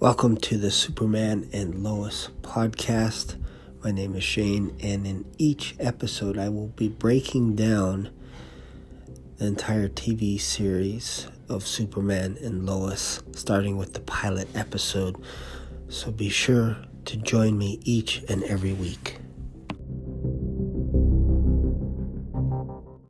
Welcome to the Superman and Lois podcast. My name is Shane, and in each episode, I will be breaking down the entire TV series of Superman and Lois, starting with the pilot episode. So be sure to join me each and every week.